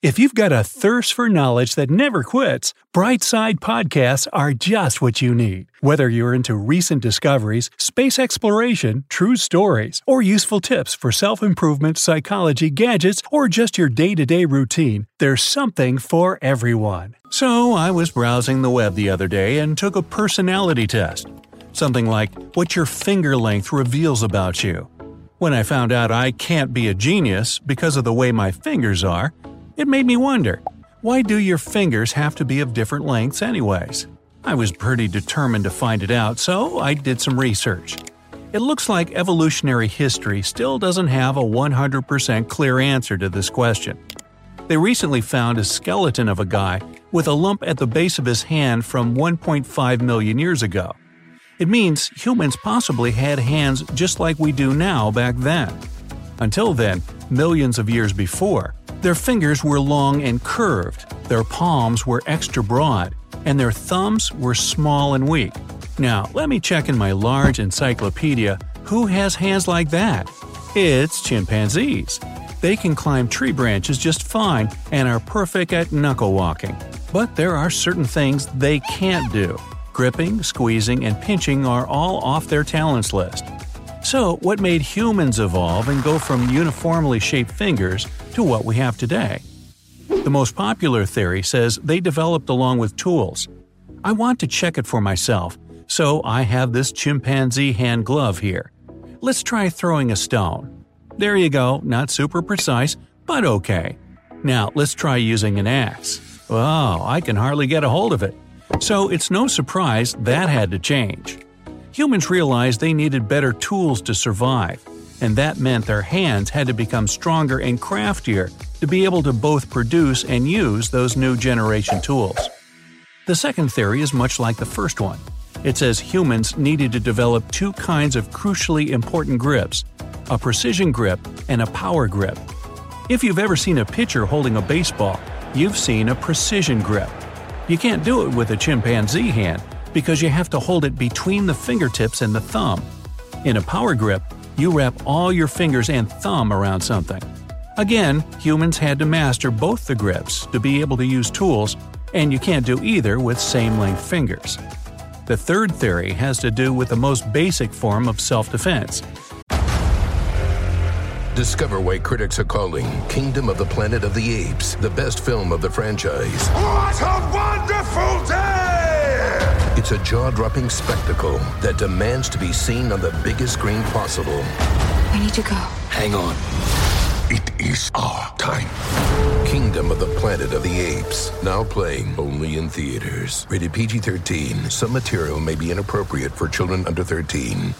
If you've got a thirst for knowledge that never quits, Brightside Podcasts are just what you need. Whether you're into recent discoveries, space exploration, true stories, or useful tips for self improvement, psychology, gadgets, or just your day to day routine, there's something for everyone. So I was browsing the web the other day and took a personality test. Something like what your finger length reveals about you. When I found out I can't be a genius because of the way my fingers are, it made me wonder why do your fingers have to be of different lengths, anyways? I was pretty determined to find it out, so I did some research. It looks like evolutionary history still doesn't have a 100% clear answer to this question. They recently found a skeleton of a guy with a lump at the base of his hand from 1.5 million years ago. It means humans possibly had hands just like we do now back then. Until then, millions of years before, their fingers were long and curved, their palms were extra broad, and their thumbs were small and weak. Now, let me check in my large encyclopedia who has hands like that? It's chimpanzees. They can climb tree branches just fine and are perfect at knuckle walking. But there are certain things they can't do. Gripping, squeezing, and pinching are all off their talents list. So, what made humans evolve and go from uniformly shaped fingers to what we have today? The most popular theory says they developed along with tools. I want to check it for myself, so I have this chimpanzee hand glove here. Let's try throwing a stone. There you go, not super precise, but okay. Now let's try using an axe. Oh, I can hardly get a hold of it. So it's no surprise that had to change humans realized they needed better tools to survive, and that meant their hands had to become stronger and craftier to be able to both produce and use those new generation tools. The second theory is much like the first one. It says humans needed to develop two kinds of crucially important grips a precision grip and a power grip. If you've ever seen a pitcher holding a baseball, you've seen a precision grip. You can't do it with a chimpanzee hand because you have to hold it between the fingertips and the thumb. In a power grip, you wrap all your fingers and thumb around something. Again, humans had to master both the grips to be able to use tools, and you can't do either with same length fingers. The third theory has to do with the most basic form of self defense. Discover why critics are calling Kingdom of the Planet of the Apes the best film of the franchise. What a wonderful day! It's a jaw dropping spectacle that demands to be seen on the biggest screen possible. We need to go. Hang on. It is our time. Kingdom of the Planet of the Apes. Now playing only in theaters. Rated PG 13. Some material may be inappropriate for children under 13.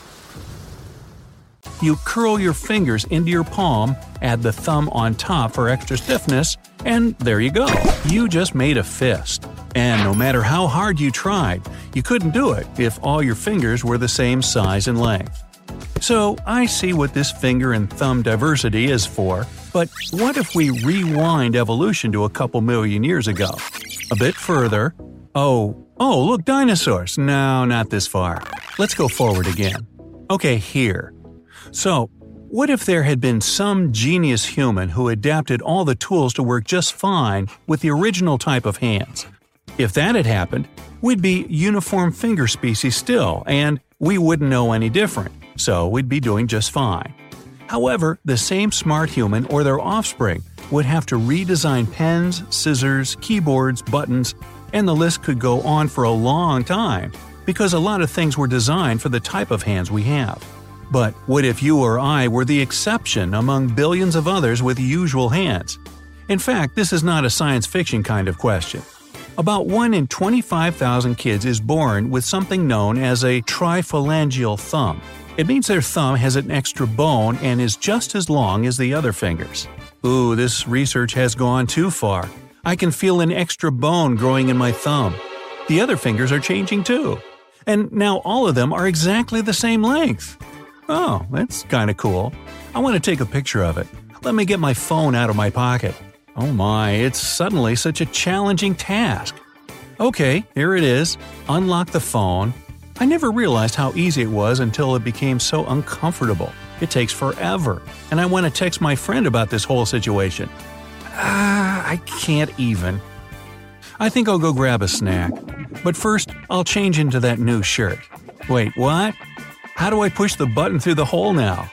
You curl your fingers into your palm, add the thumb on top for extra stiffness, and there you go. You just made a fist. And no matter how hard you tried, you couldn't do it if all your fingers were the same size and length. So I see what this finger and thumb diversity is for, but what if we rewind evolution to a couple million years ago? A bit further. Oh, oh, look, dinosaurs. No, not this far. Let's go forward again. Okay, here. So, what if there had been some genius human who adapted all the tools to work just fine with the original type of hands? If that had happened, we'd be uniform finger species still, and we wouldn't know any different, so we'd be doing just fine. However, the same smart human or their offspring would have to redesign pens, scissors, keyboards, buttons, and the list could go on for a long time because a lot of things were designed for the type of hands we have. But what if you or I were the exception among billions of others with usual hands? In fact, this is not a science fiction kind of question. About 1 in 25,000 kids is born with something known as a triphalangeal thumb. It means their thumb has an extra bone and is just as long as the other fingers. Ooh, this research has gone too far. I can feel an extra bone growing in my thumb. The other fingers are changing too. And now all of them are exactly the same length. Oh, that's kinda cool. I want to take a picture of it. Let me get my phone out of my pocket. Oh my, it's suddenly such a challenging task. Okay, here it is. Unlock the phone. I never realized how easy it was until it became so uncomfortable. It takes forever, and I want to text my friend about this whole situation. Ah, I can't even. I think I'll go grab a snack. But first, I'll change into that new shirt. Wait, what? How do I push the button through the hole now?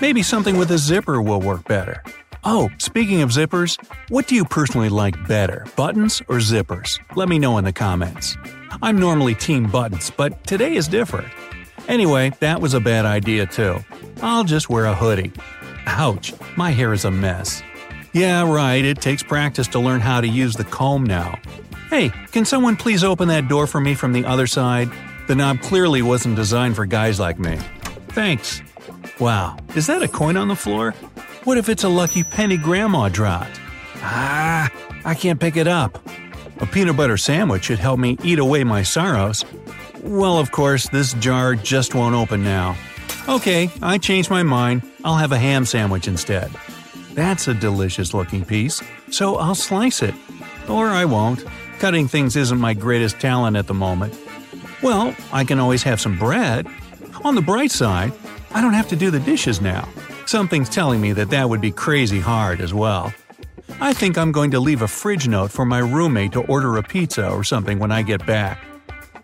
Maybe something with a zipper will work better. Oh, speaking of zippers, what do you personally like better, buttons or zippers? Let me know in the comments. I'm normally team buttons, but today is different. Anyway, that was a bad idea too. I'll just wear a hoodie. Ouch, my hair is a mess. Yeah, right, it takes practice to learn how to use the comb now. Hey, can someone please open that door for me from the other side? The knob clearly wasn't designed for guys like me. Thanks. Wow, is that a coin on the floor? What if it's a lucky penny Grandma dropped? Ah, I can't pick it up. A peanut butter sandwich should help me eat away my sorrows. Well, of course, this jar just won't open now. Okay, I changed my mind. I'll have a ham sandwich instead. That's a delicious looking piece, so I'll slice it. Or I won't. Cutting things isn't my greatest talent at the moment. Well, I can always have some bread. On the bright side, I don't have to do the dishes now. Something's telling me that that would be crazy hard as well. I think I'm going to leave a fridge note for my roommate to order a pizza or something when I get back.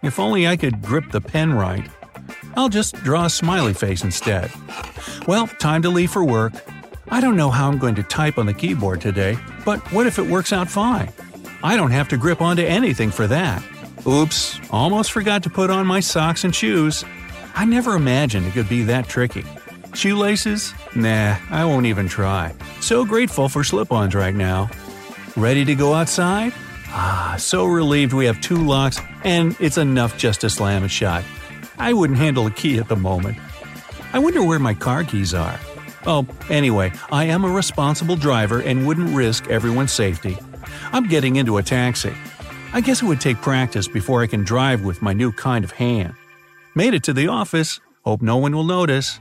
If only I could grip the pen right. I'll just draw a smiley face instead. Well, time to leave for work. I don't know how I'm going to type on the keyboard today, but what if it works out fine? I don't have to grip onto anything for that. Oops, almost forgot to put on my socks and shoes. I never imagined it could be that tricky. Shoelaces? Nah, I won't even try. So grateful for slip ons right now. Ready to go outside? Ah, so relieved we have two locks and it's enough just to slam it shut. I wouldn't handle a key at the moment. I wonder where my car keys are. Oh, anyway, I am a responsible driver and wouldn't risk everyone's safety. I'm getting into a taxi. I guess it would take practice before I can drive with my new kind of hand. Made it to the office. Hope no one will notice.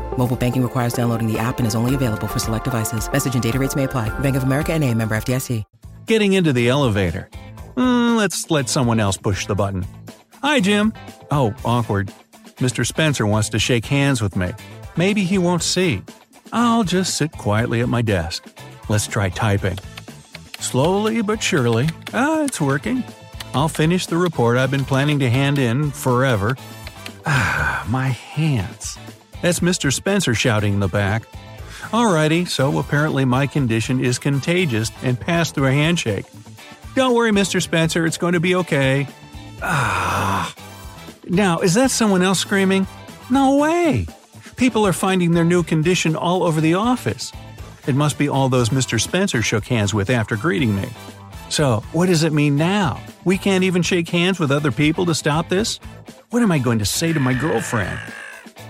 Mobile banking requires downloading the app and is only available for select devices. Message and data rates may apply. Bank of America and a member FDIC. Getting into the elevator. Mm, let's let someone else push the button. Hi, Jim. Oh, awkward. Mr. Spencer wants to shake hands with me. Maybe he won't see. I'll just sit quietly at my desk. Let's try typing. Slowly but surely. Ah, it's working. I'll finish the report I've been planning to hand in forever. Ah, my hands. That's Mr. Spencer shouting in the back. Alrighty, so apparently my condition is contagious and passed through a handshake. Don't worry, Mr. Spencer, it's going to be okay. Ah. Now, is that someone else screaming? No way! People are finding their new condition all over the office. It must be all those Mr. Spencer shook hands with after greeting me. So, what does it mean now? We can't even shake hands with other people to stop this? What am I going to say to my girlfriend?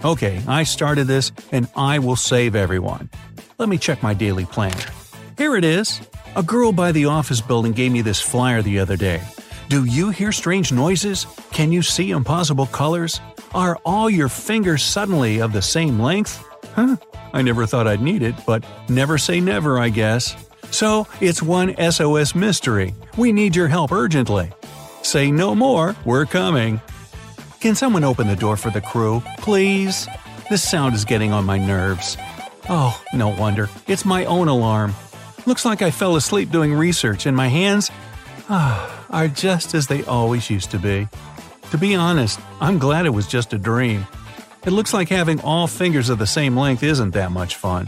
Okay, I started this, and I will save everyone. Let me check my daily planner. Here it is. A girl by the office building gave me this flyer the other day. Do you hear strange noises? Can you see impossible colors? Are all your fingers suddenly of the same length? Huh, I never thought I'd need it, but never say never, I guess. So, it's one SOS mystery. We need your help urgently. Say no more, we're coming. Can someone open the door for the crew, please? This sound is getting on my nerves. Oh, no wonder. It's my own alarm. Looks like I fell asleep doing research and my hands ah, are just as they always used to be. To be honest, I'm glad it was just a dream. It looks like having all fingers of the same length isn't that much fun.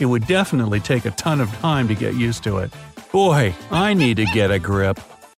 It would definitely take a ton of time to get used to it. Boy, I need to get a grip.